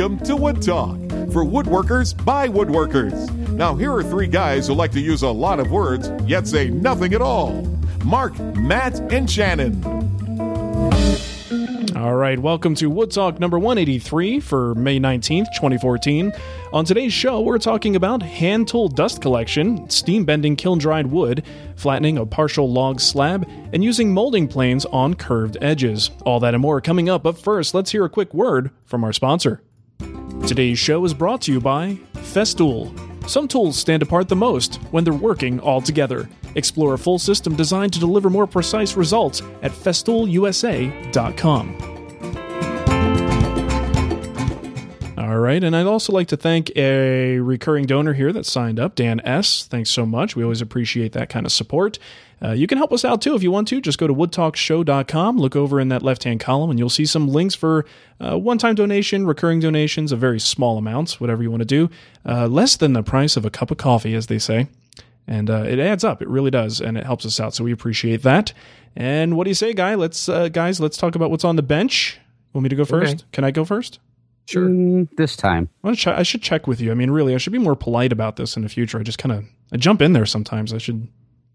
Welcome to Wood Talk for woodworkers by woodworkers. Now, here are three guys who like to use a lot of words yet say nothing at all Marc, Matt, and Shannon. All right, welcome to Wood Talk number 183 for May 19th, 2014. On today's show, we're talking about hand tool dust collection, steam bending kiln dried wood, flattening a partial log slab, and using molding planes on curved edges. All that and more coming up, but first, let's hear a quick word from our sponsor. Today's show is brought to you by Festool. Some tools stand apart the most when they're working all together. Explore a full system designed to deliver more precise results at festoolusa.com. All right, and I'd also like to thank a recurring donor here that signed up, Dan S. Thanks so much. We always appreciate that kind of support. Uh, you can help us out too if you want to. Just go to woodtalkshow.com, look over in that left hand column, and you'll see some links for uh, one time donation, recurring donations of very small amounts, whatever you want to do. Uh, less than the price of a cup of coffee, as they say. And uh, it adds up. It really does, and it helps us out. So we appreciate that. And what do you say, guy? Let's uh, guys, let's talk about what's on the bench. Want me to go first? Okay. Can I go first? Sure. Mm, this time. I, wanna I should check with you. I mean, really, I should be more polite about this in the future. I just kind of I jump in there sometimes. I should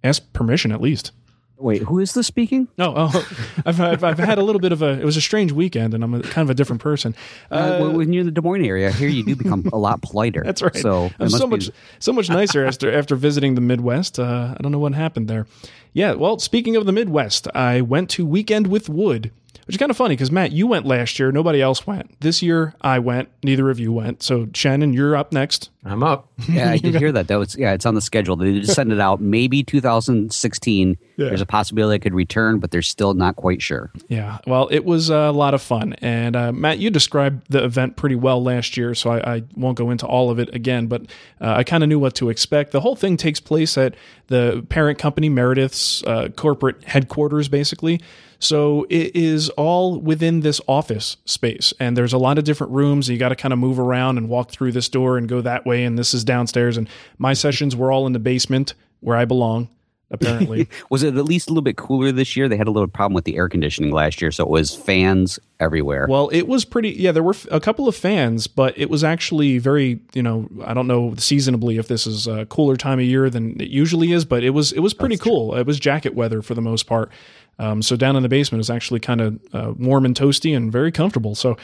ask permission at least. Wait, who is this speaking? No, oh, I've, I've I've had a little bit of a. It was a strange weekend, and I'm a, kind of a different person. Uh, well, when you're in the Des Moines area, here you do become a lot politer. That's right. So I'm so be- much so much nicer after after visiting the Midwest. Uh, I don't know what happened there. Yeah, well, speaking of the Midwest, I went to Weekend with Wood, which is kind of funny because Matt, you went last year. Nobody else went. This year, I went. Neither of you went. So Shannon, you're up next. I'm up. Yeah, I did hear that. That was yeah, it's on the schedule. They just send it out maybe 2016. Yeah. There's a possibility it could return, but they're still not quite sure. Yeah, well, it was a lot of fun. And uh, Matt, you described the event pretty well last year, so I, I won't go into all of it again, but uh, I kind of knew what to expect. The whole thing takes place at the parent company, Meredith's uh, corporate headquarters, basically. So it is all within this office space, and there's a lot of different rooms. And you got to kind of move around and walk through this door and go that way, and this is downstairs. And my sessions were all in the basement where I belong, apparently. Was it at least a little bit cooler this year? They had a little problem with the air conditioning last year, so it was fans everywhere. Well, it was pretty. Yeah, there were f- a couple of fans, but it was actually very. You know, I don't know seasonably if this is a cooler time of year than it usually is, but it was it was pretty cool. It was jacket weather for the most part. Um, so down in the basement is actually kind of uh, warm and toasty and very comfortable. So.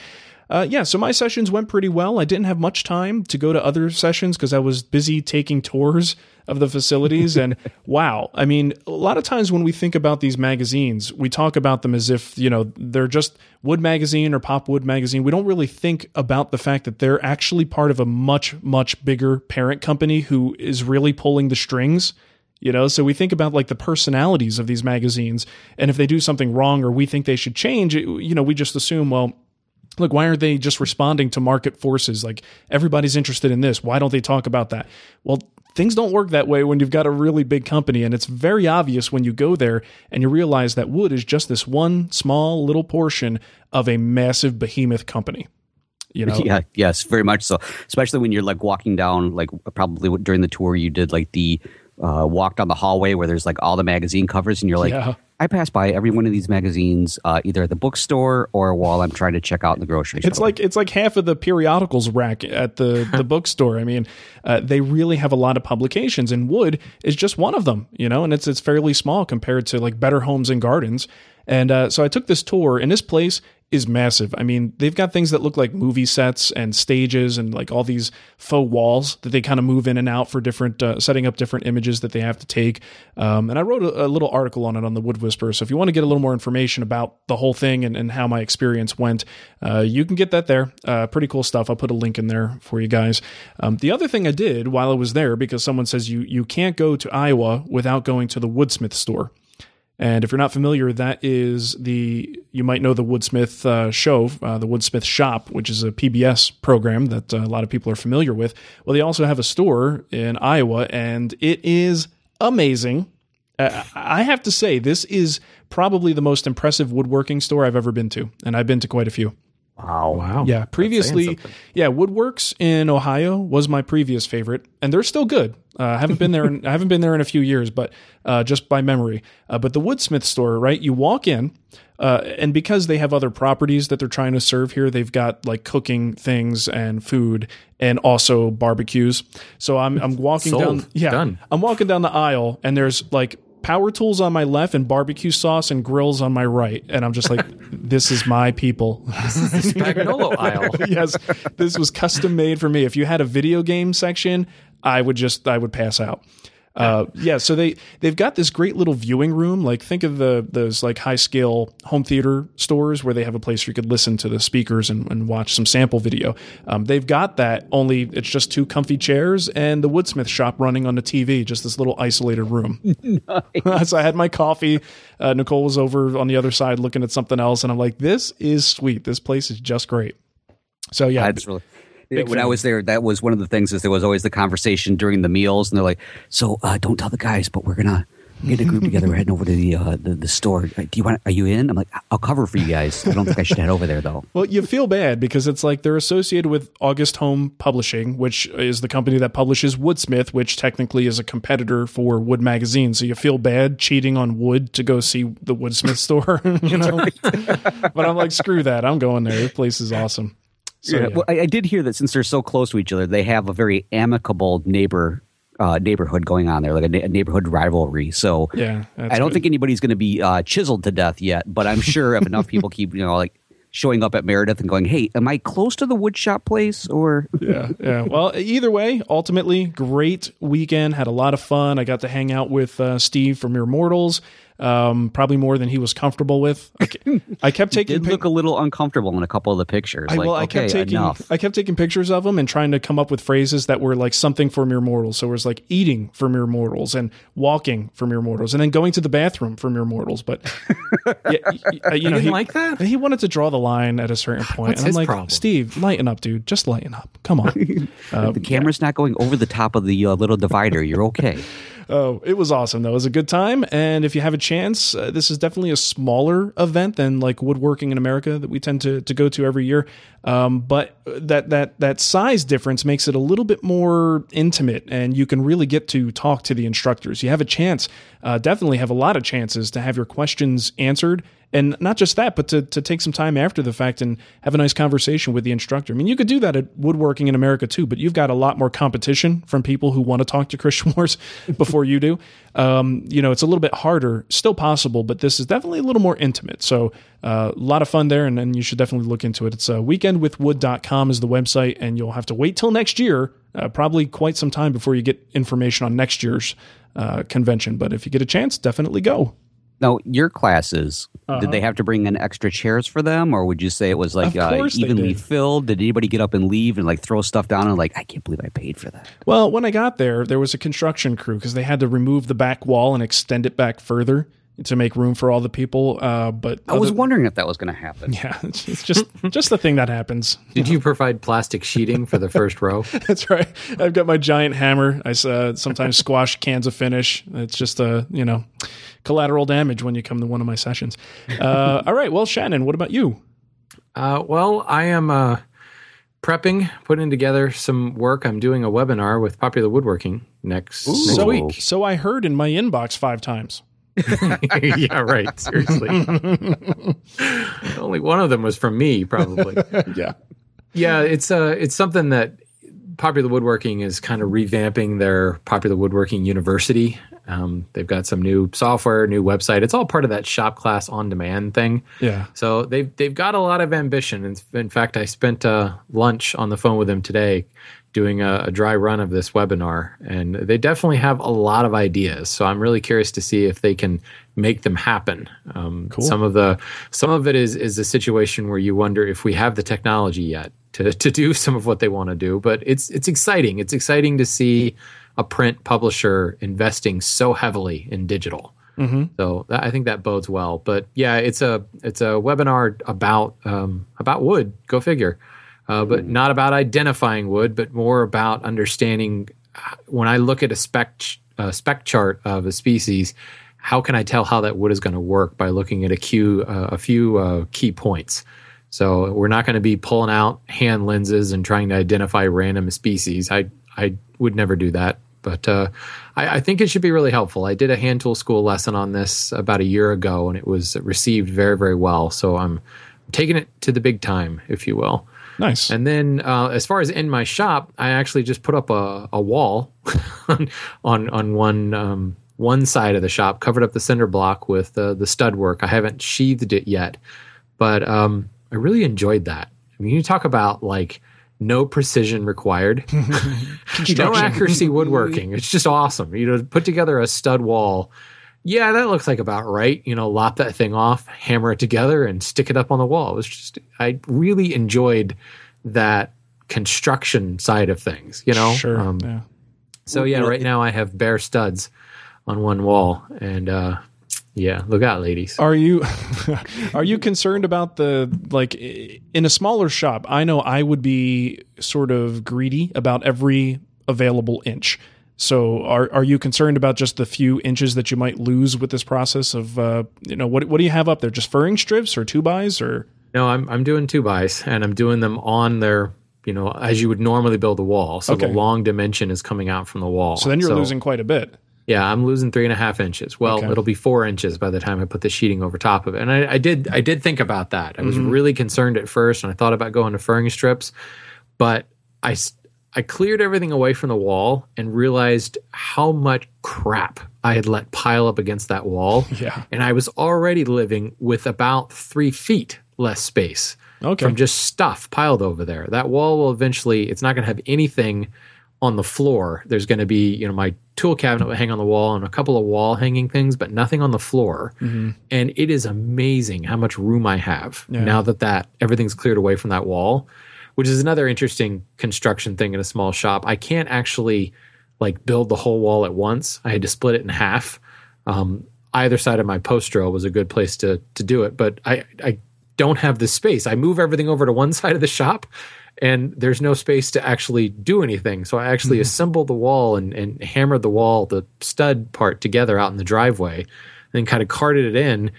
Uh, yeah, so my sessions went pretty well. I didn't have much time to go to other sessions because I was busy taking tours of the facilities. and wow, I mean, a lot of times when we think about these magazines, we talk about them as if, you know, they're just Wood Magazine or Pop Wood Magazine. We don't really think about the fact that they're actually part of a much, much bigger parent company who is really pulling the strings. You know, so we think about like the personalities of these magazines, and if they do something wrong or we think they should change, you know, we just assume, well, look, why aren't they just responding to market forces? Like everybody's interested in this. Why don't they talk about that? Well, things don't work that way when you've got a really big company. And it's very obvious when you go there and you realize that wood is just this one small little portion of a massive behemoth company. You know, yeah, yes, very much so. Especially when you're like walking down, like probably during the tour you did, like the uh, walk down the hallway where there's like all the magazine covers, and you're like, Yeah. I pass by every one of these magazines uh, either at the bookstore or while I'm trying to check out in the grocery store. It's like it's like half of the periodicals rack at the the bookstore. I mean, uh, they really have a lot of publications, and Wood is just one of them. You know, and it's it's fairly small compared to like Better Homes and Gardens. And uh, so I took this tour, and this place is massive. I mean, they've got things that look like movie sets and stages, and like all these faux walls that they kind of move in and out for different uh, setting up different images that they have to take. Um, and I wrote a, a little article on it on the Wood Whisperer. So if you want to get a little more information about the whole thing and, and how my experience went, uh, you can get that there. Uh, pretty cool stuff. I'll put a link in there for you guys. Um, the other thing I did while I was there, because someone says you you can't go to Iowa without going to the Woodsmith store. And if you're not familiar, that is the you might know the Woodsmith uh, show, uh, the Woodsmith Shop, which is a PBS program that uh, a lot of people are familiar with. Well, they also have a store in Iowa, and it is amazing. Uh, I have to say, this is probably the most impressive woodworking store I've ever been to, and I've been to quite a few. Wow. Wow. Yeah, previously, yeah, Woodworks in Ohio was my previous favorite, and they're still good. Uh, I haven't been there. In, I haven't been there in a few years, but uh, just by memory. Uh, but the Woodsmith store, right? You walk in, uh, and because they have other properties that they're trying to serve here, they've got like cooking things and food, and also barbecues. So I'm I'm walking Sold. down. Yeah, Done. I'm walking down the aisle, and there's like power tools on my left and barbecue sauce and grills on my right, and I'm just like, this is my people. This is the Spagnuolo aisle. yes, this was custom made for me. If you had a video game section, I would just I would pass out. Uh, yeah, so they they've got this great little viewing room. Like think of the those like high scale home theater stores where they have a place where you could listen to the speakers and, and watch some sample video. Um, they've got that. Only it's just two comfy chairs and the Woodsmith shop running on the TV. Just this little isolated room. so I had my coffee. Uh, Nicole was over on the other side looking at something else, and I'm like, this is sweet. This place is just great. So yeah, That's really. Big when I was there, that was one of the things. Is there was always the conversation during the meals, and they're like, "So, uh, don't tell the guys, but we're gonna get a group together. We're heading over to the uh, the, the store. Do you want? Are you in?" I'm like, "I'll cover for you guys. I don't think I should head over there though." Well, you feel bad because it's like they're associated with August Home Publishing, which is the company that publishes Woodsmith, which technically is a competitor for Wood Magazine. So you feel bad cheating on Wood to go see the Woodsmith store, you know. but I'm like, screw that. I'm going there. This place is awesome. So, Yeah, yeah. Well, I, I did hear that since they're so close to each other, they have a very amicable neighbor uh, neighborhood going on there, like a, na- neighborhood rivalry. So Yeah, I don't good. think anybody's going to be uh, chiseled to death yet, but I'm sure if enough people keep, you know, like showing up at Meredith and going, "Hey, am I close to the woodshop place?" Or yeah, yeah. Well, either way, ultimately, great weekend. Had a lot of fun. I got to hang out with uh, Steve from Mere Mortals, um, probably more than he was comfortable with. I, kept taking did pic- look a little uncomfortable in a couple of the pictures. I, like, well, I okay, kept taking enough. I kept taking pictures of him and trying to come up with phrases that were like something for mere mortals. So it was like eating for mere mortals and walking for mere mortals, and then going to the bathroom for mere mortals. But yeah, y- y- you know, didn't he, like that? He wanted to draw the line at a certain point, What's and I'm his like, problem? Steve, lighten up, dude. Just lighten up. Come on. the camera's not going over the top of the uh, little divider. You're okay. Oh, it was awesome though. It was a good time, and if you have a chance, uh, this is definitely a smaller event than like woodworking in America that we tend to to go to every year. Um, but that that that size difference makes it a little bit more intimate, and you can really get to talk to the instructors. You have a chance, uh, definitely have a lot of chances to have your questions answered. And not just that, but to, to take some time after the fact and have a nice conversation with the instructor. I mean, you could do that at woodworking in America too, but you've got a lot more competition from people who want to talk to Chris Wars before you do. Um, you know, it's a little bit harder, still possible, but this is definitely a little more intimate. So uh, a lot of fun there, and, and you should definitely look into it. It's uh, weekendwithwood.com is the website, and you'll have to wait till next year, uh, probably quite some time before you get information on next year's uh, convention. But if you get a chance, definitely go. Now, your classes, Uh-huh. did they have to bring in extra chairs for them, or would you say it was like uh, evenly did. filled? Did anybody get up and leave and like throw stuff down and like, I can't believe I paid for that? Well, when I got there, there was a construction crew because they had to remove the back wall and extend it back further to make room for all the people. Uh, but I was other- wondering if that was going to happen. yeah, it's, it's just just the thing that happens. Did you provide plastic sheeting for the first row? That's right. I've got my giant hammer. I uh, sometimes squash cans of finish. It's just a you know collateral damage when you come to one of my sessions. Uh, all right. Well, Shannon, what about you? Uh, well, I am uh, prepping, putting together some work. I'm doing a webinar with Popular Woodworking next, next so, week. so I heard in my inbox five times. yeah, right. Seriously. Only one of them was from me, probably. Yeah. yeah, it's uh, it's something that Popular Woodworking is kind of revamping their Popular Woodworking University. Um, they've got some new software, new website. It's all part of that shop class on demand thing. Yeah. So they've they've got a lot of ambition. In, in fact, I spent uh, lunch on the phone with them today, doing a, a dry run of this webinar, and they definitely have a lot of ideas. So I'm really curious to see if they can make them happen. Um, Cool. Some of the some of it is is a situation where you wonder if we have the technology yet to to do some of what they want to do. But it's it's exciting. It's exciting to see a print publisher investing so heavily in digital. So that, I think that bodes well. But yeah, it's a it's a webinar about um, about wood. Go figure. Uh, but not about identifying wood, but more about understanding. uh, When I look at a spec uh, spec chart of a species, how can I tell how that wood is going to work by looking at a few uh, a few uh, key points? So we're not going to be pulling out hand lenses and trying to identify random species. I I would never do that. But uh, I, I, think it should be really helpful. I did a hand tool school lesson on this about a year ago, and it was received very very well. So I'm taking it to the big time, if you will. Nice. And then, uh, as far as in my shop, I actually just put up a, a wall on, on on one um, one side of the shop, covered up the cinder block with uh, the stud work. I haven't sheathed it yet, but um, I really enjoyed that. I mean, you talk about like no precision required, no accuracy woodworking. It's just awesome. You know, put together a stud wall. Yeah, that looks like about right. You know, lop that thing off, hammer it together, and stick it up on the wall. It was just, I really enjoyed that construction side of things. You know, sure. Um, yeah. So yeah, right now I have bare studs on one wall, and uh, yeah, look out, ladies. Are you are you concerned about the like in a smaller shop? I know I would be sort of greedy about every available inch. So are are you concerned about just the few inches that you might lose with this process of uh, you know what what do you have up there? Just furring strips or two bys or No, I'm I'm doing two bys and I'm doing them on their you know, as you would normally build a wall. So okay. the long dimension is coming out from the wall. So then you're so, losing quite a bit. Yeah, I'm losing three and a half inches. Well, okay. it'll be four inches by the time I put the sheeting over top of it. And I, I did I did think about that. I was mm-hmm. really concerned at first, and I thought about going to furring strips, but I I cleared everything away from the wall and realized how much crap I had let pile up against that wall. Yeah. And I was already living with about three feet less space okay. from just stuff piled over there. That wall will eventually, it's not going to have anything on the floor. There's going to be, you know, my tool cabinet will hang on the wall and a couple of wall hanging things, but nothing on the floor. Mm-hmm. And it is amazing how much room I have yeah. now that that everything's cleared away from that wall, which is another interesting construction thing in a small shop. I can't actually like build the whole wall at once. I had to split it in half. Um, either side of my post row was a good place to to do it, but I I don't have the space. I move everything over to one side of the shop and there's no space to actually do anything. So I actually mm-hmm. assembled the wall and, and hammered the wall, the stud part together out in the driveway, and then kind of carted it in.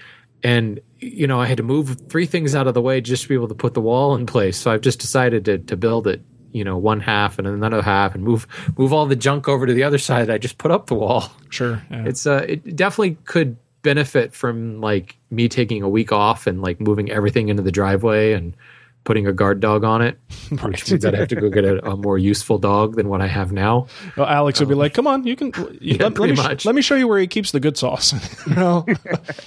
And you know, I had to move three things out of the way just to be able to put the wall in place. So I've just decided to to build it, you know, one half and another half, and move move all the junk over to the other side. I just put up the wall. Sure, yeah. it's uh, it definitely could benefit from like me taking a week off and like moving everything into the driveway and putting a guard dog on it, right. which means I'd have to go get a, a, more useful dog than what I have now. Well, Alex would be um, like, "Come on, you can you, yeah, let, let, me sh- let, me show you where he keeps the good sauce." know?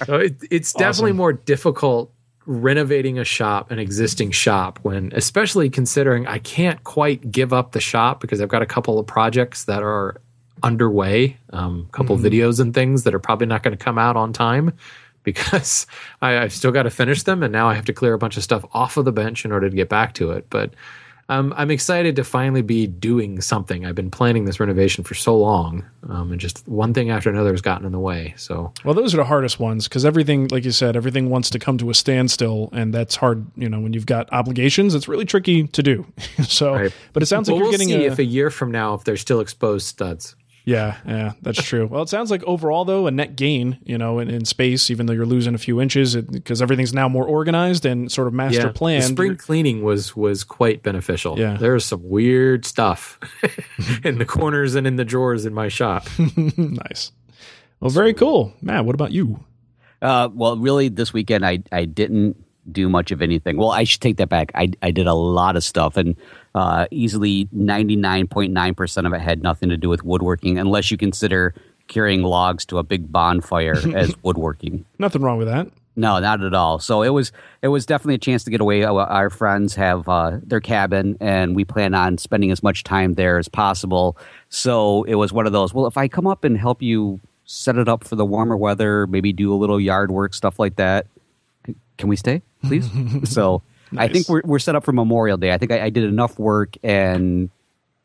so it, it's awesome. definitely more difficult renovating a shop, an existing shop, when especially considering I can't quite give up the shop because I've got a couple of projects that are underway, um, a couple mm-hmm. videos and things that are probably not going to come out on time because I, have still got to finish them, and now I have to clear a bunch of stuff off of the bench in order to get back to it. But um, I'm excited to finally be doing something. I've been planning this renovation for so long, um, and just one thing after another has gotten in the way. So, well, those are the hardest ones because everything, like you said, everything wants to come to a standstill, and that's hard. You know, when you've got obligations, it's really tricky to do. so, right. but it sounds like well, you're we'll getting see a, if a year from now if they're still exposed studs. Yeah, yeah, that's true. Well, it sounds like overall though a net gain, you know, in, in space, even though you're losing a few inches, because everything's now more organized and sort of master yeah, planned. The spring cleaning was was quite beneficial. Yeah, there's some weird stuff in the corners and in the drawers in my shop. nice. Well, very cool, Matt. What about you? Uh, well, really, this weekend I I didn't do much of anything. Well, I should take that back. I I did a lot of stuff and uh, easily 99.9% of it had nothing to do with woodworking, unless you consider carrying logs to a big bonfire as woodworking. Nothing wrong with that. No, not at all. So it was it was definitely a chance to get away. Our friends have uh, their cabin, and we plan on spending as much time there as possible. So it was one of those. Well, if I come up and help you set it up for the warmer weather, maybe do a little yard work, stuff like that, can we stay, please? so Nice. I think we're we're set up for Memorial Day. I think I, I, did enough work, and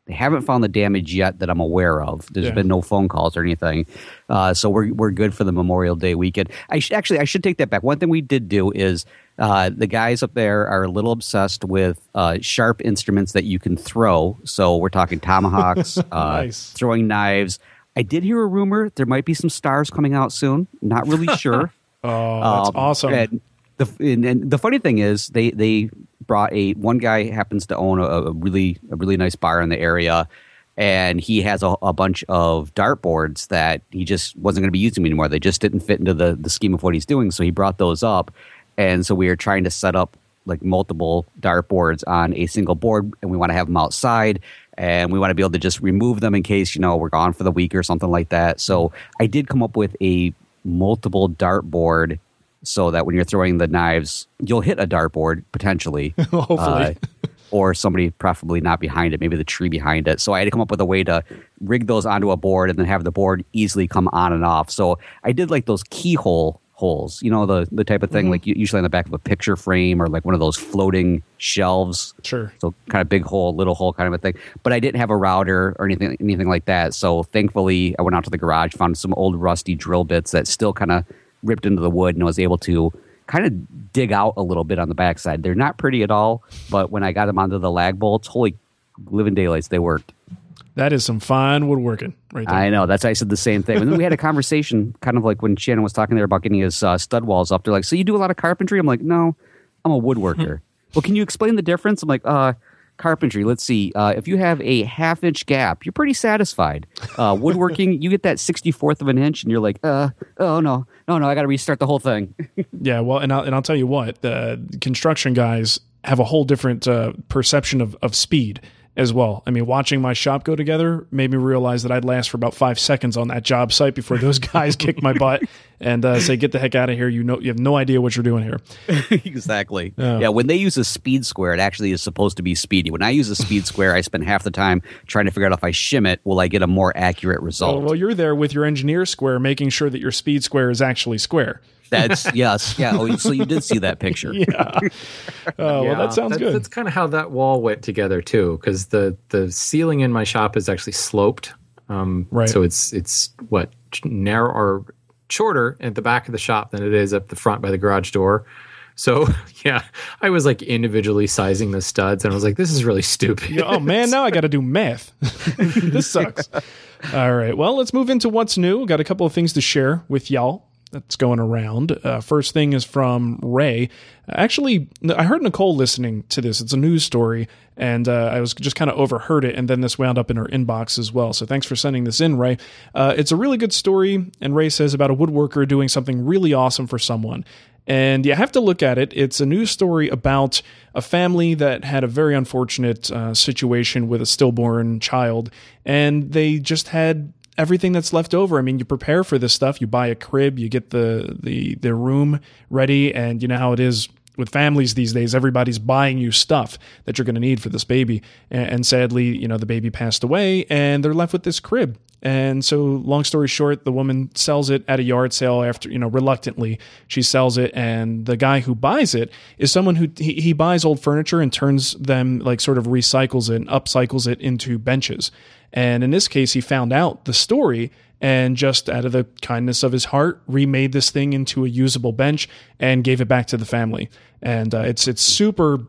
they haven't found the damage yet that I'm aware of. There's yeah. been no phone calls or anything, uh, so we're we're good for the Memorial Day weekend. I should actually I should take that back. One thing we did do is uh, the guys up there are a little obsessed with uh, sharp instruments that you can throw. So we're talking tomahawks, uh, nice. throwing knives. I did hear a rumor there might be some stars coming out soon. Not really sure. oh, that's um, awesome! And the and, and the funny thing is they they brought a one guy happens to own a, a really a really nice bar in the area and he has a, a bunch of dartboards that he just wasn't going to be using anymore. They just didn't fit into the the scheme of what he's doing. So he brought those up and so we are trying to set up like multiple dartboards on a single board and we want to have them outside and we want to be able to just remove them in case you know we're gone for the week or something like that. So i did come up with a multiple dartboard so that when you're throwing the knives, you'll hit a dartboard potentially. Hopefully. Uh, or somebody preferably not behind it, maybe the tree behind it. So I had to come up with a way to rig those onto a board and then have the board easily come on and off. So I did like those keyhole holes, you know, the the type of thing mm-hmm. like usually on the back of a picture frame or like one of those floating shelves. Sure. So kind of big hole, little hole kind of a thing. But I didn't have a router or anything anything like that. So thankfully I went out to the garage, found some old rusty drill bits that still kind of ripped into the wood and I was able to kind of dig out a little bit on the backside. They're not pretty at all, but when I got them onto the lag bolts, holy living daylights, they worked. That is some fine woodworking right there. I know. That's I said the same thing. And then we had a conversation, kind of like when Shannon was talking there about getting his uh, stud walls up. They're like, "So you do a lot of carpentry?" I'm like, "No, I'm a woodworker." well, can you explain the difference? I'm like, "Uh, carpentry, let's see. Uh, if you have a half inch gap, you're pretty satisfied. Uh, woodworking, you get that 64th of an inch, and you're like, uh, oh no, no, no, I got to restart the whole thing. yeah, well, and I'll, and I'll tell you what, the construction guys have a whole different uh, perception of, of speed as well. I mean, watching my shop go together made me realize that I'd last for about five seconds on that job site before those guys kick my butt and uh, say, "Get the heck out of here! You know, you have no idea what you're doing here." exactly. Oh. Yeah. When they use a speed square, it actually is supposed to be speedy. When I use a speed square, I spend half the time trying to figure out if I shim it, will I get a more accurate result? well, you're there with your engineer square, making sure that your speed square is actually square. That's yes, yeah. Oh, so you did see that picture? yeah. Oh, yeah. well, that sounds that, good. That's kind of how that wall went together too, because the the ceiling in my shop is actually sloped. Um, right. So it's it's what narrow or shorter at the back of the shop than it is up the front by the garage door. So yeah, I was like individually sizing the studs, and I was like, "This is really stupid." oh man, now I got to do math. this sucks. All right, well, let's move into what's new. Got a couple of things to share with y'all that's going around. Uh, first thing is from Ray. Actually, I heard Nicole listening to this. It's a news story, and uh, I was just kind of overheard it, and then this wound up in her inbox as well. So thanks for sending this in, Ray. Uh, it's a really good story, and Ray says about a woodworker doing something really awesome for someone. And you have to look at it. It's a news story about a family that had a very unfortunate uh, situation with a stillborn child, and they just had everything that's left over. I mean, you prepare for this stuff. You buy a crib, you get the the the room ready, and you know how it is with families these days. Everybody's buying you stuff that you're going to need for this baby. And, and sadly, you know, the baby passed away, and they're left with this crib. And so, long story short, the woman sells it at a yard sale after, you know, reluctantly. She sells it, and the guy who buys it is someone who he, he buys old furniture and turns them, like, sort of recycles it and upcycles it into benches. And in this case, he found out the story and just out of the kindness of his heart, remade this thing into a usable bench and gave it back to the family. And uh, it's it's super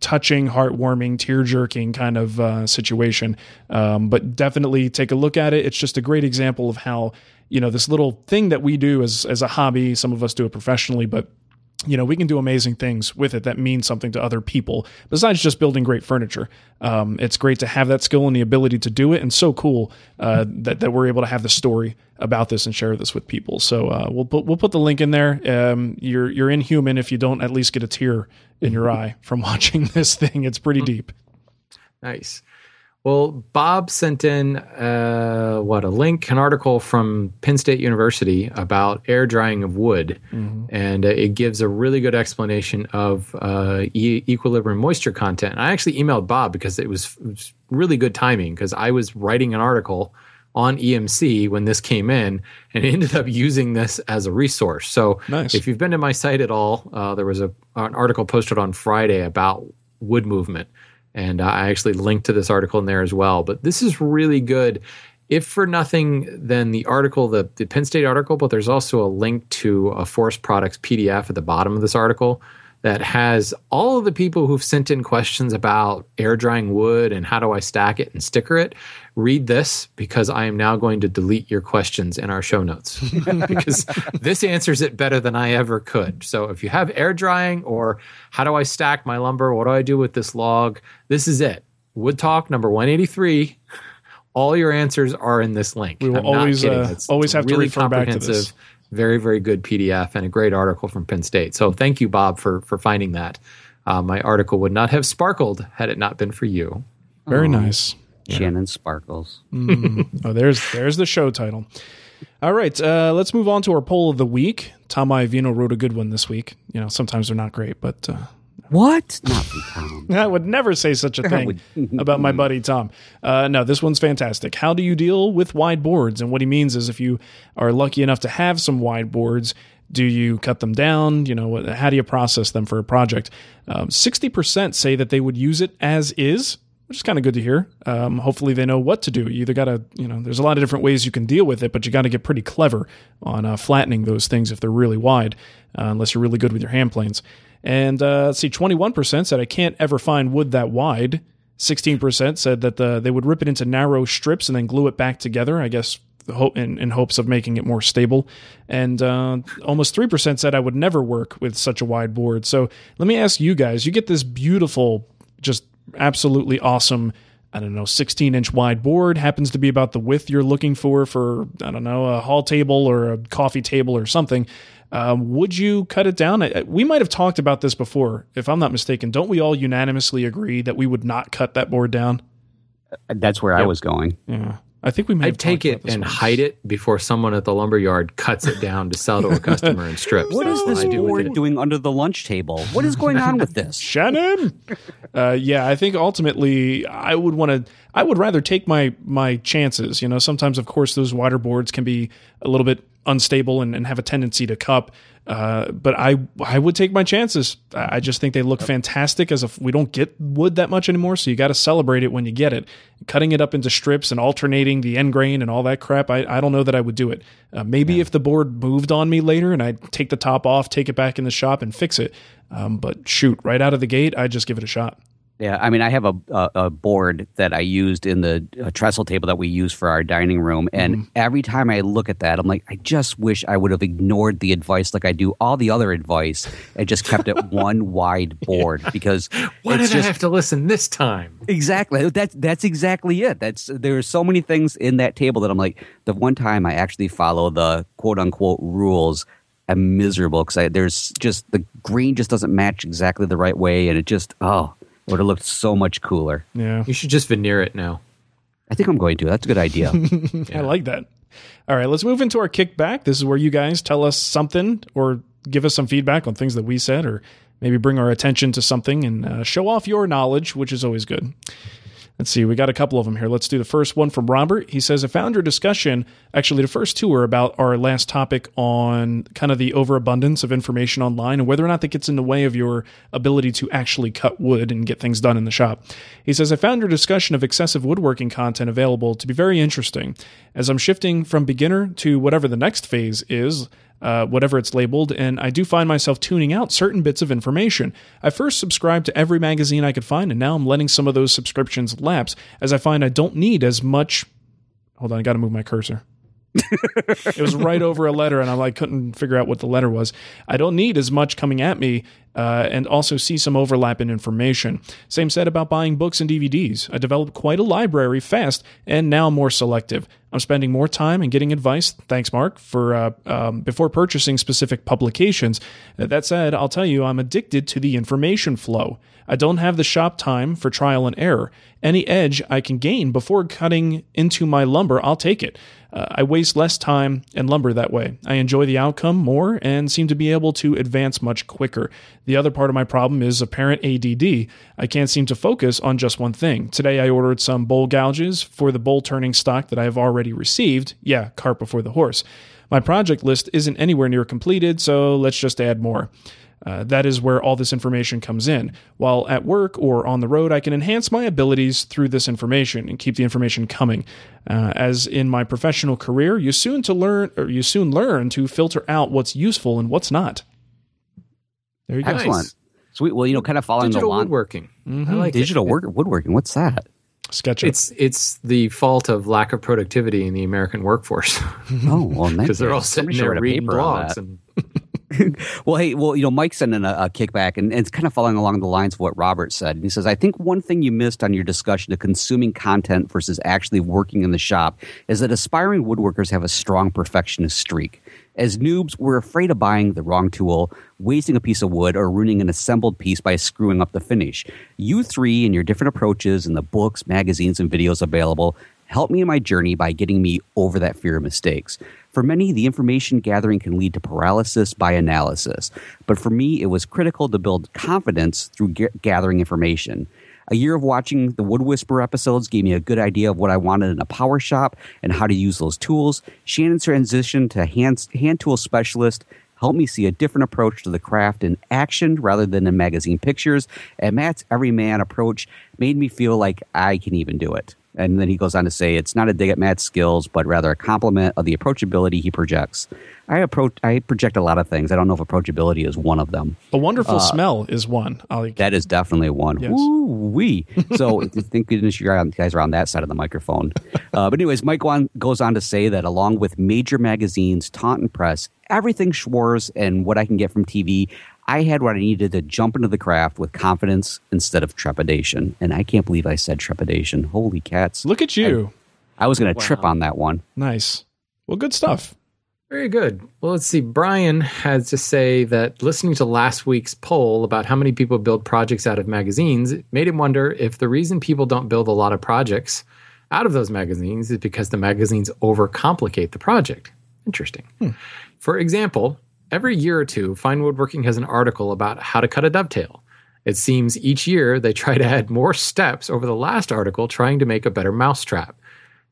touching, heartwarming, tear jerking kind of uh, situation. Um, but definitely take a look at it. It's just a great example of how you know this little thing that we do as as a hobby. Some of us do it professionally, but you know, we can do amazing things with it that mean something to other people besides just building great furniture. Um, it's great to have that skill and the ability to do it, and so cool uh, that that we're able to have the story about this and share this with people. So uh, we'll put we'll put the link in there. Um, you're you're inhuman if you don't at least get a tear in your eye from watching this thing. It's pretty deep. Nice. Well, Bob sent in uh, what a link, an article from Penn State University about air drying of wood, mm-hmm. and uh, it gives a really good explanation of uh, e- equilibrium moisture content. And I actually emailed Bob because it was, it was really good timing because I was writing an article on EMC when this came in and ended up using this as a resource. So nice. if you've been to my site at all, uh, there was a, an article posted on Friday about wood movement. And I actually linked to this article in there as well. But this is really good, if for nothing then the article, the, the Penn State article, but there's also a link to a Forest Products PDF at the bottom of this article that has all of the people who've sent in questions about air drying wood and how do I stack it and sticker it. Read this because I am now going to delete your questions in our show notes because this answers it better than I ever could. So if you have air drying or how do I stack my lumber? What do I do with this log? This is it. Wood Talk number 183 all your answers are in this link. We will I'm not always, kidding. uh, It's always have to really refer back to this. comprehensive, Very, very good PDF and a great article from Penn State. So thank you, Bob, for for finding that. Uh, my article would not have sparkled had it not been for you. Very nice. Shannon Sparkles. Oh, there's there's the show title. All right, uh, let's move on to our poll of the week. Tom Iovino wrote a good one this week. You know, sometimes they're not great, but uh, What? Not Tom. I would never say such a thing about my buddy Tom. Uh, no, this one's fantastic. How do you deal with wide boards? And what he means is if you are lucky enough to have some wide boards, do you cut them down? You know, how do you process them for a project? Um, 60% say that they would use it as is, which is kind of good to hear. Um, hopefully they know what to do. You either got to, you know, there's a lot of different ways you can deal with it, but you got to get pretty clever on uh, flattening those things if they're really wide, uh, unless you're really good with your hand planes. And uh, see, 21% said I can't ever find wood that wide. 16% said that the, they would rip it into narrow strips and then glue it back together, I guess, in, in hopes of making it more stable. And uh, almost 3% said I would never work with such a wide board. So let me ask you guys you get this beautiful, just absolutely awesome. I don't know, 16 inch wide board happens to be about the width you're looking for for, I don't know, a hall table or a coffee table or something. Um, would you cut it down? We might have talked about this before, if I'm not mistaken. Don't we all unanimously agree that we would not cut that board down? That's where I was going. Yeah. I think we may I'd take it and once. hide it before someone at the lumber yard cuts it down to sell to a customer in strips. What is this what I do board doing under the lunch table? What is going on with this? Shannon. uh, yeah, I think ultimately I would want to. I would rather take my my chances. You know, sometimes of course those water boards can be a little bit unstable and, and have a tendency to cup. Uh, but I I would take my chances. I just think they look fantastic. As if we don't get wood that much anymore, so you got to celebrate it when you get it. Cutting it up into strips and alternating the end grain and all that crap. I, I don't know that I would do it. Uh, maybe if the board moved on me later and I take the top off, take it back in the shop and fix it. Um, but shoot, right out of the gate, I just give it a shot. Yeah, I mean, I have a a, a board that I used in the uh, trestle table that we use for our dining room, and every time I look at that, I'm like, I just wish I would have ignored the advice like I do all the other advice and just kept it one wide board because Why did I have to listen this time? exactly that's that's exactly it. That's there are so many things in that table that I'm like, the one time I actually follow the quote unquote rules. I'm miserable because there's just the green just doesn't match exactly the right way, and it just oh, would have looked so much cooler. Yeah. You should just veneer it now. I think I'm going to. That's a good idea. I like that. All right, let's move into our kickback. This is where you guys tell us something or give us some feedback on things that we said, or maybe bring our attention to something and uh, show off your knowledge, which is always good. Let's see, we got a couple of them here. Let's do the first one from Robert. He says, I found your discussion, actually, the first two are about our last topic on kind of the overabundance of information online and whether or not that gets in the way of your ability to actually cut wood and get things done in the shop. He says, I found your discussion of excessive woodworking content available to be very interesting. As I'm shifting from beginner to whatever the next phase is, uh, whatever it's labeled, and I do find myself tuning out certain bits of information. I first subscribed to every magazine I could find, and now I'm letting some of those subscriptions lapse as I find I don't need as much. Hold on, I got to move my cursor. it was right over a letter, and I like couldn't figure out what the letter was. I don't need as much coming at me, uh, and also see some overlap in information. Same said about buying books and DVDs. I developed quite a library fast, and now more selective. I'm spending more time and getting advice. Thanks, Marc, for uh, um, before purchasing specific publications. That said, I'll tell you, I'm addicted to the information flow. I don't have the shop time for trial and error. Any edge I can gain before cutting into my lumber, I'll take it. Uh, I waste less time and lumber that way. I enjoy the outcome more and seem to be able to advance much quicker. The other part of my problem is apparent ADD. I can't seem to focus on just one thing. Today I ordered some bowl gouges for the bowl turning stock that I have already received. Yeah, cart before the horse. My project list isn't anywhere near completed, so let's just add more. Uh, that is where all this information comes in. While at work or on the road, I can enhance my abilities through this information and keep the information coming. Uh, as in my professional career, you soon to learn, or you soon learn to filter out what's useful and what's not. There you go. Excellent. Sweet. Well, you know, kind of following Digital the line. woodworking. I like it. Digital work, woodworking. What's that? SketchUp. It's it's the fault of lack of productivity in the American workforce Oh, well, because they're all sitting there reading blogs and Well, hey, well, you know, Mike's sending a, a kickback, and, and it's kind of following along the lines of what Robert said. And he says, I think one thing you missed on your discussion of consuming content versus actually working in the shop is that aspiring woodworkers have a strong perfectionist streak. As noobs, we're afraid of buying the wrong tool, wasting a piece of wood, or ruining an assembled piece by screwing up the finish. You three and your different approaches and the books, magazines, and videos available help me in my journey by getting me over that fear of mistakes. For many, the information gathering can lead to paralysis by analysis. But for me, it was critical to build confidence through g- gathering information. A year of watching the Wood Whisperer episodes gave me a good idea of what I wanted in a power shop and how to use those tools. Shannon's transition to hand, hand tool specialist helped me see a different approach to the craft in action rather than in magazine pictures. And Matt's everyman approach made me feel like I can even do it. And then he goes on to say, it's not a dig at Matt's skills, but rather a compliment of the approachability he projects. I approach, I project a lot of things. I don't know if approachability is one of them. a wonderful smell is one. Like That is definitely one. Yes. Woo wee. So thank goodness you guys are on that side of the microphone. Uh, but anyways, Mike on, goes on to say that along with major magazines, Taunton Press, everything Schwarz, and what I can get from TV, I had what I needed to jump into the craft with confidence instead of trepidation. And I can't believe I said trepidation. Holy cats. Look at you. I was going to trip on that one. Nice. Well, good stuff. Very good. Well, let's see. Brian had to say that listening to last week's poll about how many people build projects out of magazines made him wonder if the reason people don't build a lot of projects out of those magazines is because the magazines overcomplicate the project. Interesting. Hmm. For example, every year or two, Fine Woodworking has an article about how to cut a dovetail. It seems each year they try to add more steps over the last article trying to make a better mousetrap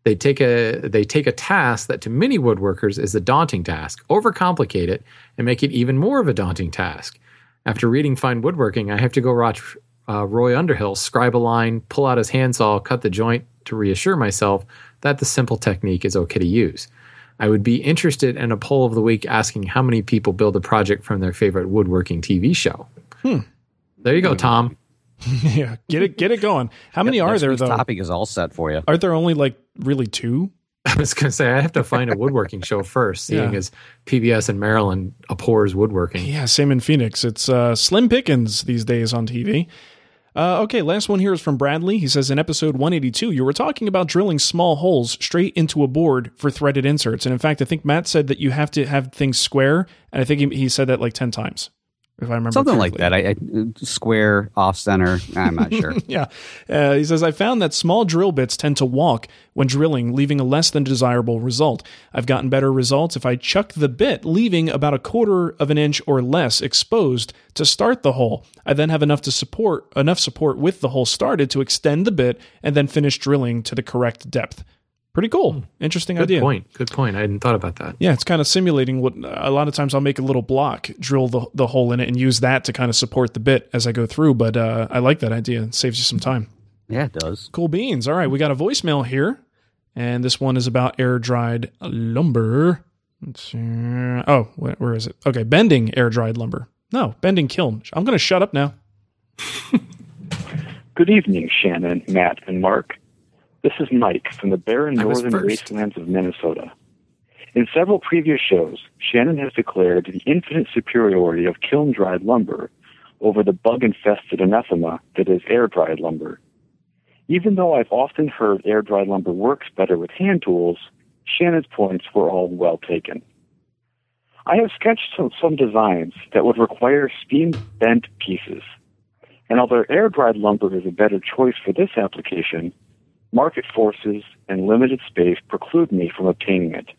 they take a they take a task that to many woodworkers is a daunting task, overcomplicate it, and make it even more of a daunting task. After reading Fine Woodworking, I have to go watch uh, Roy Underhill scribe a line, pull out his handsaw, cut the joint to reassure myself that the simple technique is okay to use. I would be interested in a poll of the week asking how many people build a project from their favorite woodworking TV show. There you go, Tom. yeah, get it, get it going. How many are there week's though? topic is all set for you. Aren't there only like really two? I was going to say I have to find a woodworking show first, seeing Yeah. as PBS in Maryland abhors woodworking. Yeah, same in Phoenix. It's uh, Slim Pickens these days on TV. Uh, okay, last one here is from Bradley. He says in episode 182, you were talking about drilling small holes straight into a board for threaded inserts. And in fact, I think Matt said that you have to have things square. And I think he, he said that like 10 times, if I remember Something like that. I, I, square, off center. I'm not sure. Yeah. Uh, he says, I found that small drill bits tend to walk when drilling, leaving a less than desirable result. I've gotten better results if I chuck the bit, leaving about a quarter of an inch or less exposed to start the hole. I then have enough to support enough support with the hole started to extend the bit and then finish drilling to the correct depth. Pretty cool. Interesting idea. Good idea. point. Good point. I hadn't thought about that. Yeah, it's kind of simulating what a lot of times I'll make a little block, drill the, the hole in it, and use that to kind of support the bit as I go through. But uh, I like that idea. It saves you some time. yeah, it does. Cool beans. All right, we got a voicemail here, and this one is about air dried lumber. Let's see. Oh, where, where is it? Okay, bending air dried lumber. No, bending kiln. I'm going to shut up now. Good evening, Shannon, Matt, and Marc. This is Mike from the barren northern wastelands of Minnesota. In several previous shows, Shannon has declared the infinite superiority of kiln dried lumber over the bug infested anathema that is air dried lumber. Even though I've often heard air dried lumber works better with hand tools, Shannon's points were all well taken. I have sketched some, some designs that would require steam bent pieces. And although air dried lumber is a better choice for this application, market forces and limited space preclude me from obtaining it.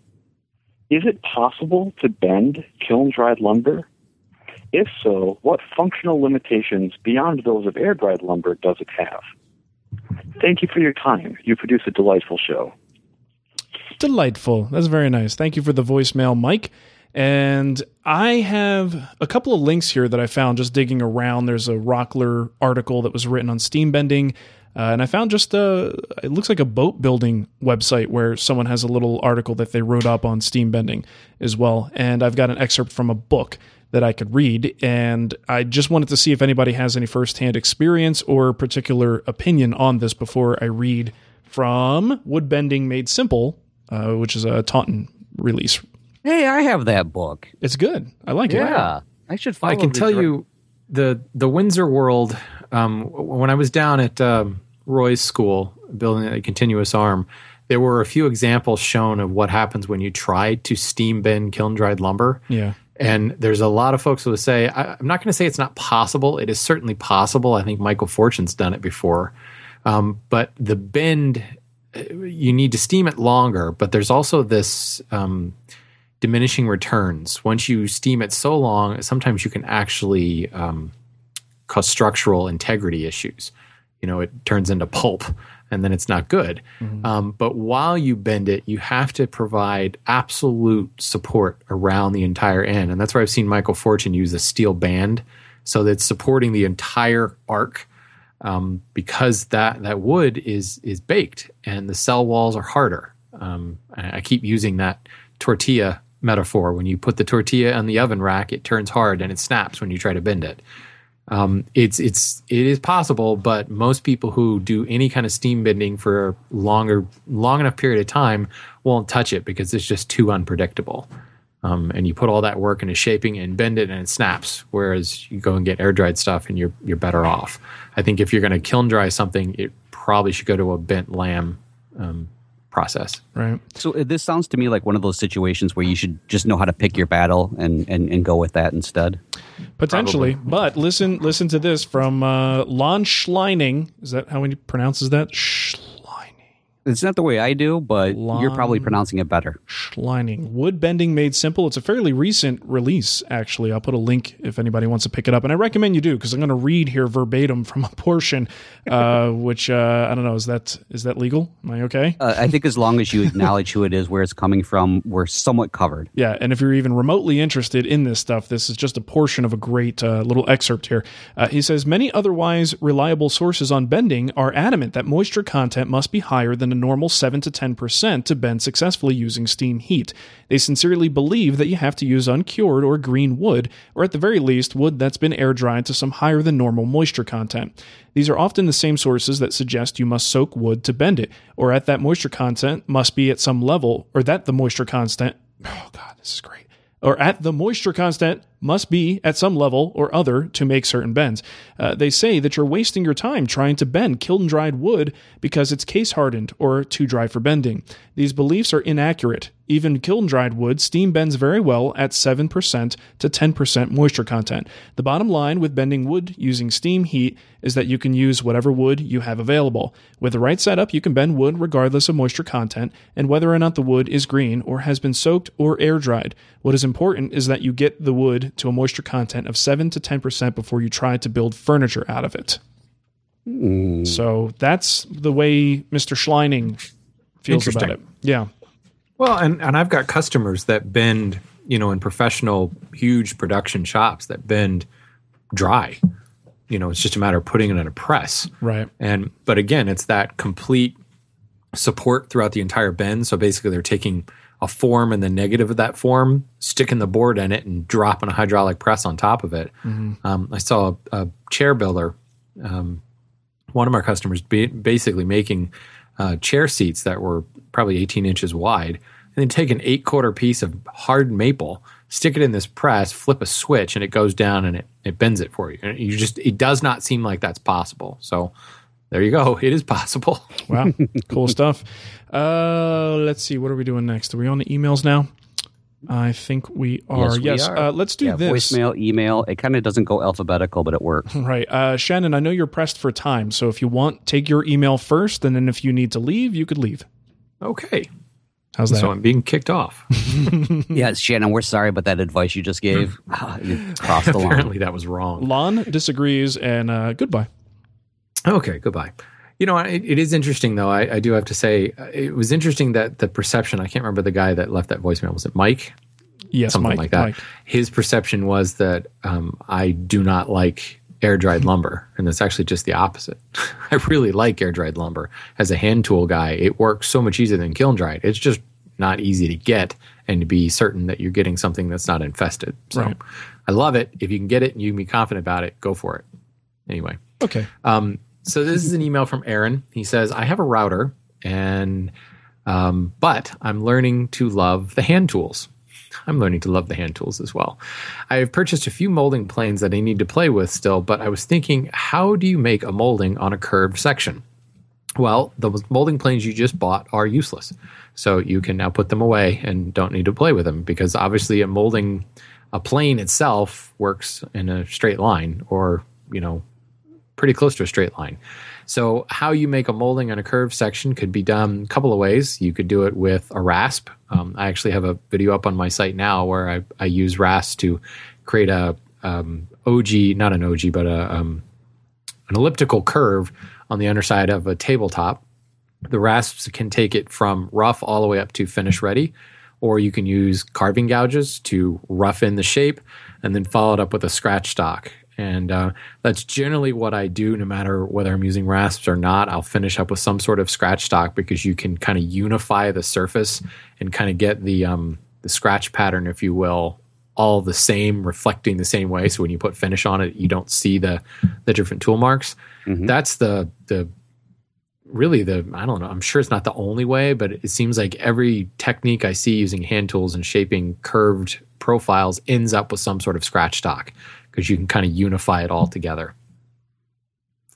Is it possible to bend kiln dried lumber? If so, what functional limitations beyond those of air dried lumber does it have? Thank you for your time. You produce a delightful show. Delightful. That's very nice. Thank you for the voicemail, Mike. And I have a couple of links here that I found just digging around. There's a Rockler article that was written on steam bending. Uh, and I found just a, it looks like a boat building website where someone has a little article that they wrote up on steam bending as well. And I've got an excerpt from a book that I could read. And I just wanted to see if anybody has any firsthand experience or particular opinion on this before I read from Wood Bending Made Simple, uh, which is a Taunton release. Hey, I have that book. It's good. I like it. Yeah, I should. Follow I can tell direct- you the the Windsor World. Um, when I was down at um, Roy's school building a continuous arm, there were a few examples shown of what happens when you try to steam bend kiln dried lumber. Yeah. And there's a lot of folks who will say, I, I'm not going to say it's not possible. It is certainly possible. I think Michael Fortune's done it before. Um, but the bend, uh, you need to steam it longer. But there's also this um, diminishing returns. Once you steam it so long, sometimes you can actually um, cause structural integrity issues. You know, it turns into pulp and then it's not good. Um, but while you bend it, you have to provide absolute support around the entire end. And that's where I've seen Michael Fortune use a steel band so that it's supporting the entire arc um, because that, that wood is, is baked and the cell walls are harder. Um, I I keep using that tortilla metaphor. When you put the tortilla on the oven rack, it turns hard and it snaps when you try to bend it. Um, it's it's it is possible, but most people who do any kind of steam bending for a longer long enough period of time won't touch it because it's just too unpredictable. Um, and you put all that work into shaping and bend it and it snaps. Whereas you go and get air dried stuff and you're you're better off. I think if you're going to kiln dry something, it probably should go to a bent lam um, process. Right. So uh, this sounds to me like one of those situations where you should just know how to pick your battle and and, and go with that instead. Potentially, but listen, listen to this from uh, Lon Schleining. Is that how he pronounces that? Schleining. It's not the way I do, but you're probably pronouncing it better. Schleining. Wood bending made simple. It's a fairly recent release, actually. I'll put a link if anybody wants to pick it up, and I recommend you do because I'm going to read here verbatim from a portion, uh, which uh, I don't know. Is that is that legal? Am I okay? Uh, I think as long as you acknowledge who it is, where it's coming from, we're somewhat covered. Yeah, and if you're even remotely interested in this stuff, this is just a portion of a great uh, little excerpt here. Uh, he says many otherwise reliable sources on bending are adamant that moisture content must be higher than normal 7 to 10% to bend successfully using steam heat. They sincerely believe that you have to use uncured or green wood, or at the very least, wood that's been air dried to some higher than normal moisture content. These are often the same sources that suggest you must soak wood to bend it, or at that moisture content must be at some level, or that the moisture constant. Oh, God, this is great or at the moisture constant must be at some level or other to make certain bends. Uh, they say that you're wasting your time trying to bend kiln dried wood because it's case hardened or too dry for bending. These beliefs are inaccurate. Even kiln dried wood steam bends very well at 7% to 10% moisture content. The bottom line with bending wood using steam heat is that you can use whatever wood you have available. With the right setup, you can bend wood regardless of moisture content and whether or not the wood is green or has been soaked or air dried. What is important is that you get the wood to a moisture content of 7 to 10% before you try to build furniture out of it. So that's the way Mr. Schleining feels about it. Yeah. Well, and, and I've got customers that bend, you know, in professional, huge production shops that bend dry. You know, it's just a matter of putting it in a press. Right. And but again, it's that complete support throughout the entire bend. So basically, they're taking a form and the negative of that form, sticking the board in it, and dropping a hydraulic press on top of it. Um, I saw a, a chair builder, um, one of our customers, ba- basically making uh, chair seats that were probably 18 inches wide, and then take an eight quarter piece of hard maple, stick it in this press, flip a switch, and it goes down and it, it bends it for you. And you just it does not seem like that's possible. So there you go. It is possible. Wow. cool stuff. Uh, let's see. What are we doing next? Are we on the emails now? I think we are. Yes, we are. Uh, let's do yeah, this. voicemail, email. It kind of doesn't go alphabetical, but it works. Right. Uh, Shannon, I know you're pressed for time. So if you want, take your email first. And then if you need to leave, you could leave. Okay. How's that? So I'm being kicked off. yeah, Shannon, we're sorry, but that advice you just gave, you crossed the line. Apparently that was wrong. Lon disagrees. And uh, goodbye. Okay, goodbye. You know, it, it is interesting though. I, I do have to say, uh, it was interesting that the perception. I can't remember the guy that left that voicemail. Was it Mike? Yes, Something Mike. like that. Mike. His perception was that um, I do not like air dried lumber, and it's actually just the opposite. I really like air dried lumber. As a hand tool guy, it works so much easier than kiln dried. It's just not easy to get and to be certain that you're getting something that's not infested. So Right. I love it. If you can get it and you can be confident about it, go for it. Anyway. Okay. Um, so this is an email from Aaron. He says, "I have a router, and um, but I'm learning to love the hand tools. I'm learning to love the hand tools as well. I have purchased a few molding planes that I need to play with still, but I was thinking, how do you make a molding on a curved section? Well, the molding planes you just bought are useless. So you can now put them away and don't need to play with them because obviously a molding a plane itself works in a straight line or, you know, pretty close to a straight line. So how you make a molding on a curved section could be done a couple of ways. You could do it with a rasp. Um, I actually have a video up on my site now where I, I use rasp to create a um, OG, not an OG, but a um, an elliptical curve on the underside of a tabletop. The rasps can take it from rough all the way up to finish ready, or you can use carving gouges to rough in the shape and then follow it up with a scratch stock. And uh, that's generally what I do, no matter whether I'm using rasps or not. I'll finish up with some sort of scratch stock because you can kind of unify the surface and kind of get the um, the scratch pattern, if you will, all the same, reflecting the same way. So when you put finish on it, you don't see the the different tool marks. That's the the really the I don't know. I'm sure it's not the only way, but it seems like every technique I see using hand tools and shaping curved profiles ends up with some sort of scratch stock because you can kind of unify it all together.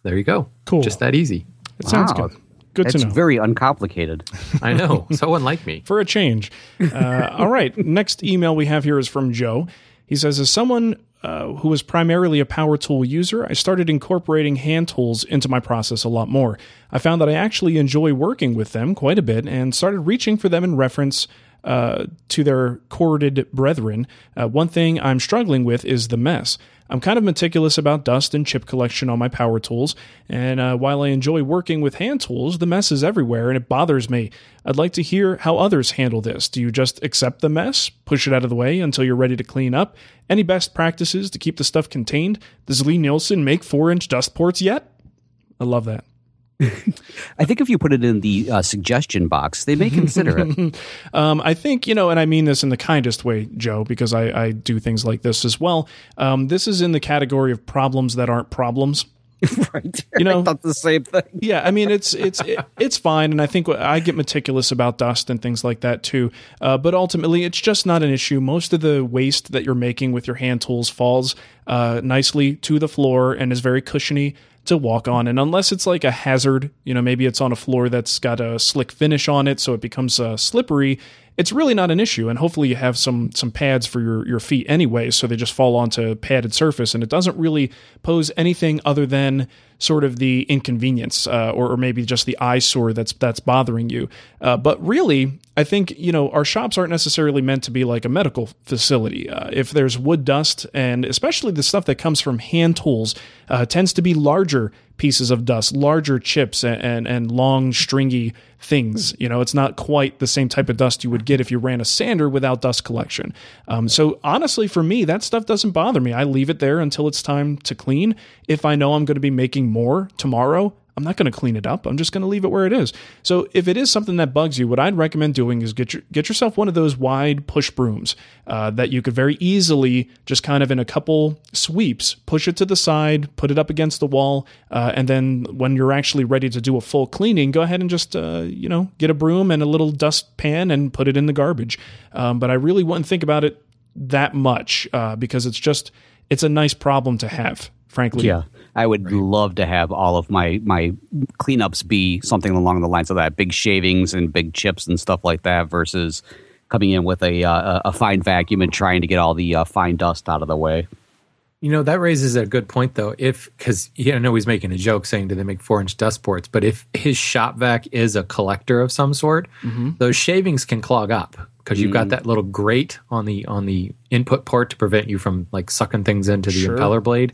There you go. Cool. Just that easy. It sounds good. Good It's to know. very uncomplicated. I know. so unlike me. for a change. Uh, all right. Next email we have here is from Joe. He says, As someone uh, who was primarily a power tool user, I started incorporating hand tools into my process a lot more. I found that I actually enjoy working with them quite a bit and started reaching for them in reference uh, to their corded brethren. Uh, one thing I'm struggling with is the mess. I'm kind of meticulous about dust and chip collection on my power tools, and uh, while I enjoy working with hand tools, the mess is everywhere and it bothers me. I'd like to hear how others handle this. Do you just accept the mess, push it out of the way until you're ready to clean up? Any best practices to keep the stuff contained? Does Lie-Nielsen make four inch dust ports yet? I love that. I think if you put it in the uh, suggestion box, they may consider it. Um, I think, you know, and I mean this in the kindest way, Joe, because I, I do things like this as well. Um, this is in the category of problems that aren't problems. right. You know- I thought the same thing. Yeah, I mean it's it's it, it's fine, and I think I get meticulous about dust and things like that too. Uh, but ultimately, it's just not an issue. Most of the waste that you're making with your hand tools falls uh, nicely to the floor and is very cushiony to walk on. And unless it's like a hazard, you know, maybe it's on a floor that's got a slick finish on it, so it becomes uh, slippery. It's really not an issue, and hopefully you have some some pads for your your feet anyway, so they just fall onto a padded surface, and it doesn't really pose anything other than sort of the inconvenience uh, or, or maybe just the eyesore that's that's bothering you. Uh, but really, I think you know our shops aren't necessarily meant to be like a medical facility. Uh, if there's wood dust, and especially the stuff that comes from hand tools, uh, tends to be larger pieces of dust, larger chips, and, and and long stringy things. You know, it's not quite the same type of dust you would get if you ran a sander without dust collection. Um, so honestly, for me, that stuff doesn't bother me. I leave it there until it's time to clean. If I know I'm going to be making more tomorrow, I'm not going to clean it up. I'm just going to leave it where it is. So if it is something that bugs you, what I'd recommend doing is get your, get yourself one of those wide push brooms uh, that you could very easily just kind of in a couple sweeps push it to the side, put it up against the wall, uh, and then when you're actually ready to do a full cleaning, go ahead and just uh, you know get a broom and a little dust pan and put it in the garbage. Um, but I really wouldn't think about it that much uh, because it's just it's a nice problem to have, frankly. Yeah. I would love to have all of my my cleanups be something along the lines of that, big shavings and big chips and stuff like that, versus coming in with a uh, a fine vacuum and trying to get all the uh, fine dust out of the way. You know, that raises a good point, though. If, because you know, I know he's making a joke saying, do they make four inch dust ports? But if his shop vac is a collector of some sort, those shavings can clog up because you've got that little grate on the on the input port to prevent you from like sucking things into the Sure. impeller blade.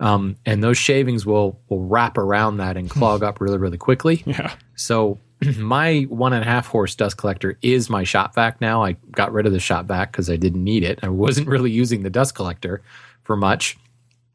Um, and those shavings will will wrap around that and clog up really, really quickly. Yeah. So my one and a half horse dust collector is my shop vac now. I got rid of the shop vac because I didn't need it. I wasn't really using the dust collector for much.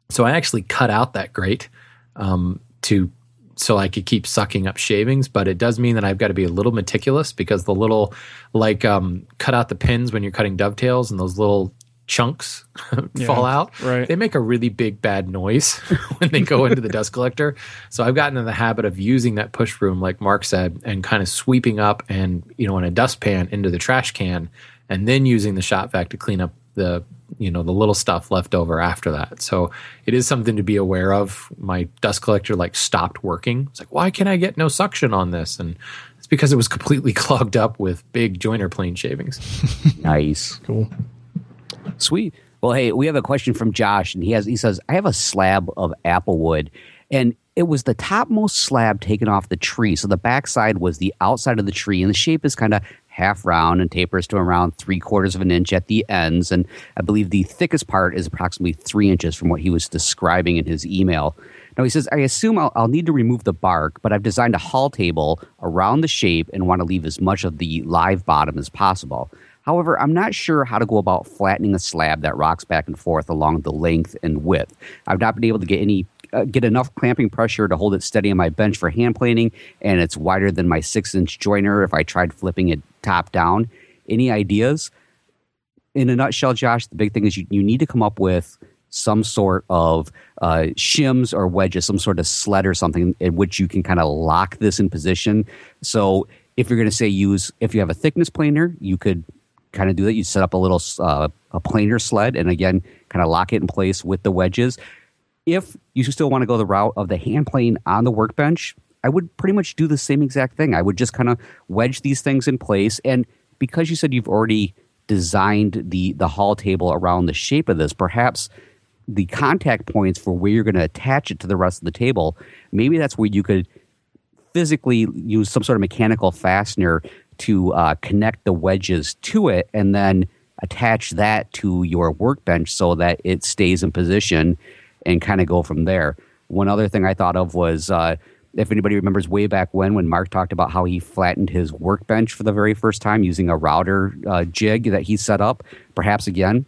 So I actually cut out that grate um, to so I could keep sucking up shavings, but it does mean that I've got to be a little meticulous because the little like um, cut out the pins when you're cutting dovetails and those little chunks fall out. right. They make a really big bad noise when they go into the dust collector. So I've gotten in the habit of using that push broom, like Marc said, and kind of sweeping up and you know in a dustpan into the trash can, and then using the shop vac to clean up the you know the little stuff left over after that. So it is something to be aware of. My dust collector like stopped working. It's like why can I get no suction on this? And it's because it was completely clogged up with big jointer plane shavings. Nice. Cool. Sweet. Well, hey, we have a question from Josh, and he has he says, I have a slab of apple wood, and it was the topmost slab taken off the tree. So the backside was the outside of the tree, and the shape is kind of half round and tapers to around three quarters of an inch at the ends. And I believe the thickest part is approximately three inches from what he was describing in his email. Now he says, I assume I'll, I'll need to remove the bark, but I've designed a hall table around the shape and want to leave as much of the live bottom as possible. However, I'm not sure how to go about flattening a slab that rocks back and forth along the length and width. I've not been able to get any uh, get enough clamping pressure to hold it steady on my bench for hand planing, and it's wider than my six inch jointer if I tried flipping it top down. Any ideas? In a nutshell, Josh, the big thing is you, you need to come up with some sort of uh, shims or wedges, some sort of sled or something in which you can kind of lock this in position. So if you're going to say use, if you have a thickness planer, you could kind of do that. You set up a little uh, a planer sled, and again, kind of lock it in place with the wedges. If you still want to go the route of the hand plane on the workbench, I would pretty much do the same exact thing. I would just kind of wedge these things in place, and because you said you've already designed the the hall table around the shape of this, perhaps the contact points for where you're going to attach it to the rest of the table, maybe that's where you could physically use some sort of mechanical fastener to uh, connect the wedges to it and then attach that to your workbench so that it stays in position and kind of go from there. One other thing I thought of was uh, if anybody remembers way back when, when Marc talked about how he flattened his workbench for the very first time using a router uh, jig that he set up, perhaps again,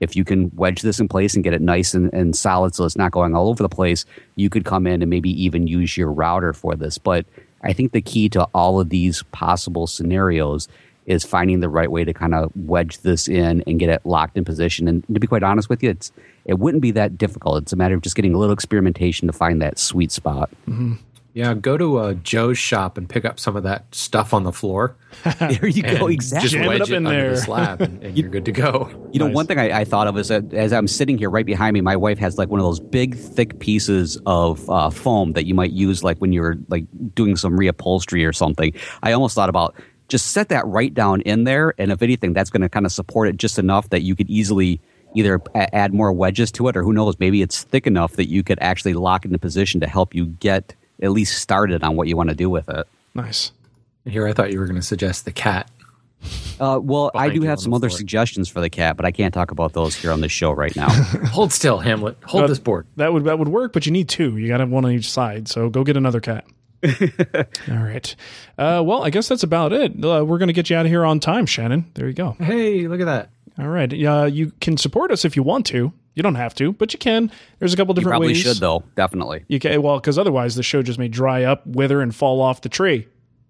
if you can wedge this in place and get it nice and, and solid so it's not going all over the place, you could come in and maybe even use your router for this. But I think the key to all of these possible scenarios is finding the right way to kind of wedge this in and get it locked in position. And to be quite honest with you, it's it wouldn't be that difficult. It's a matter of just getting a little experimentation to find that sweet spot. Mm-hmm. Yeah, go to uh, Joe's shop and pick up some of that stuff on the floor. there you go. Exactly. Just Jam it wedge up it, in under there. the slab, and, and you're good to go. You know, Nice. one thing I, I thought of is that as I'm sitting here right behind me, my wife has like one of those big, thick pieces of uh, foam that you might use like when you're like doing some reupholstery or something. I almost thought about just set that right down in there, and if anything, that's going to kind of support it just enough that you could easily either add more wedges to it, or who knows, maybe it's thick enough that you could actually lock it into position to help you get at least started on what you want to do with it. Nice. Here, I thought you were going to suggest the cat. Uh, well, I do have some other floor. suggestions for the cat, but I can't talk about those here on the show right now. Hold still, Hamlet. Hold Uh, this board. That would that would work, but you need two. You got to have one on each side. So go get another cat. All right. Uh, well, I guess that's about it. Uh, we're going to get you out of here on time, Shannon. There you go. Hey, look at that. All right. Uh, you can support us if you want to. You don't have to, but you can. There's a couple different ways. you probably ways. should, though, definitely. You can. Well, because otherwise the show just may dry up, wither, and fall off the tree.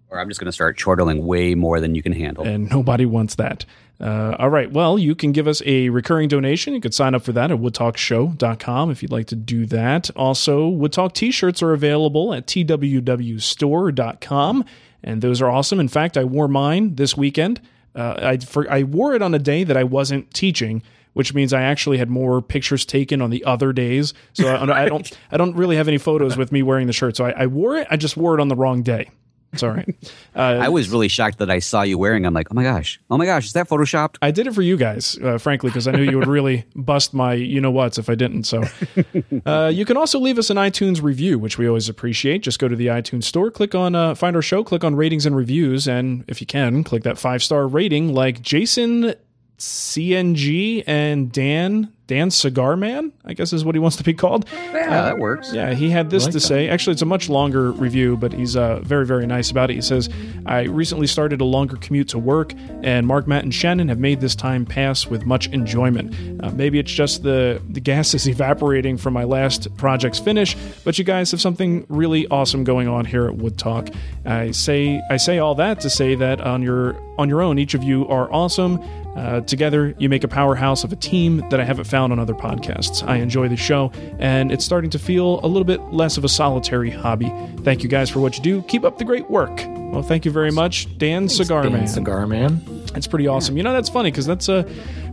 Or I'm just going to start chortling way more than you can handle. and nobody wants that. Uh, all right. Well, you can give us a recurring donation. You could sign up for that at woodtalkshow.com if you'd like to do that. Also, Woodtalk t shirts are available at twwstore.com, and those are awesome. In fact, I wore mine this weekend. Uh, I, for, I wore it on a day that I wasn't teaching. Which means I actually had more pictures taken on the other days, so I, I don't. I don't really have any photos with me wearing the shirt. So I, I wore it. I just wore it on the wrong day. It's all right. Uh, I was really shocked that I saw you wearing. I'm like, oh my gosh, oh my gosh, is that photoshopped? I did it for you guys, uh, frankly, because I knew you would really bust my you know what's if I didn't. So, uh, you can also leave us an iTunes review, which we always appreciate. Just go to the iTunes store, click on uh, find our show, click on ratings and reviews, and if you can, click that five star rating, like Jason CNG and Dan Dan Cigar Man, I guess is what he wants to be called. Yeah, that works. Yeah, he had this like to that. say. Actually, it's a much longer review, but he's uh, very, very nice about it. He says, I recently started a longer commute to work, and Marc, Matt, and Shannon have made this time pass with much enjoyment. Uh, maybe it's just the, the gas is evaporating from my last project's finish, but you guys have something really awesome going on here at Wood Talk. I say I say all that to say that on your on your own, each of you are awesome. Uh, together, you make a powerhouse of a team that I haven't found on other podcasts. I enjoy the show, and it's starting to feel a little bit less of a solitary hobby. Thank you guys for what you do. Keep up the great work. Well, thank you very much, Dan Cigar Dan Man. Cigar Man. It's pretty awesome. You know, that's funny because that's uh,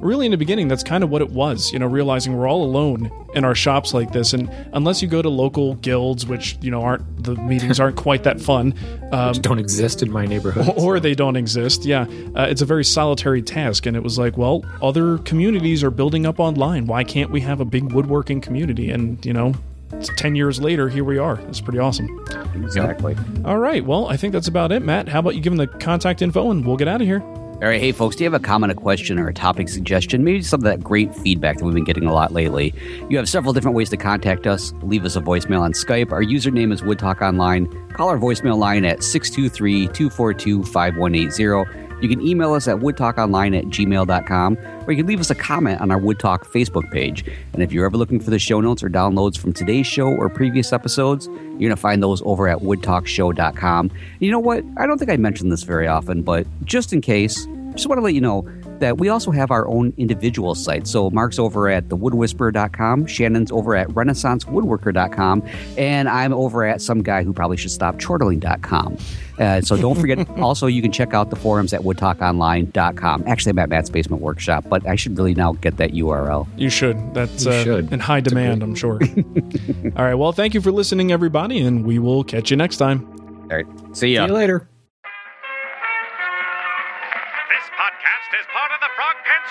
really in the beginning, that's kind of what it was, you know, realizing we're all alone in our shops like this. And unless you go to local guilds, which, you know, aren't the meetings aren't quite that fun, um, Don't exist in my neighborhood. or they don't exist. Yeah, uh, it's a very solitary task, and it was like, well, other communities are building up online. Why can't we have a big woodworking community? And you know, it's ten years later, here we are. It's pretty awesome. Exactly. All right, well, I think that's about it, Matt. How about you give them the contact info, and we'll get out of here. All right, hey folks, do you have a comment, a question, or a topic suggestion? Maybe some of that great feedback that we've been getting a lot lately. You have several different ways to contact us. Leave us a voicemail on Skype. Our username is Woodtalk Online. Call our voicemail line at 623-242-5180. You can email us at woodtalkonline at gmail.com, or you can leave us a comment on our Woodtalk Facebook page. And if you're ever looking for the show notes or downloads from today's show or previous episodes, you're going to find those over at woodtalkshow.com. You know what? I don't think I mentioned this very often, but just in case, just want to let you know that we also have our own individual site. So Marc's over at thewoodwhisperer.com, Shannon's over at renaissancewoodworker.com, and I'm over at some guy who probably should stop chortling.com. Uh, so don't forget, also, you can check out the forums at woodtalkonline.com. Actually, I'm at Matt's Basement Workshop, but I should really now get that URL. You should. That's You uh, should. in high demand, I'm sure. All right, well, thank you for listening, everybody, and we will catch you next time. All right. See ya. See you later.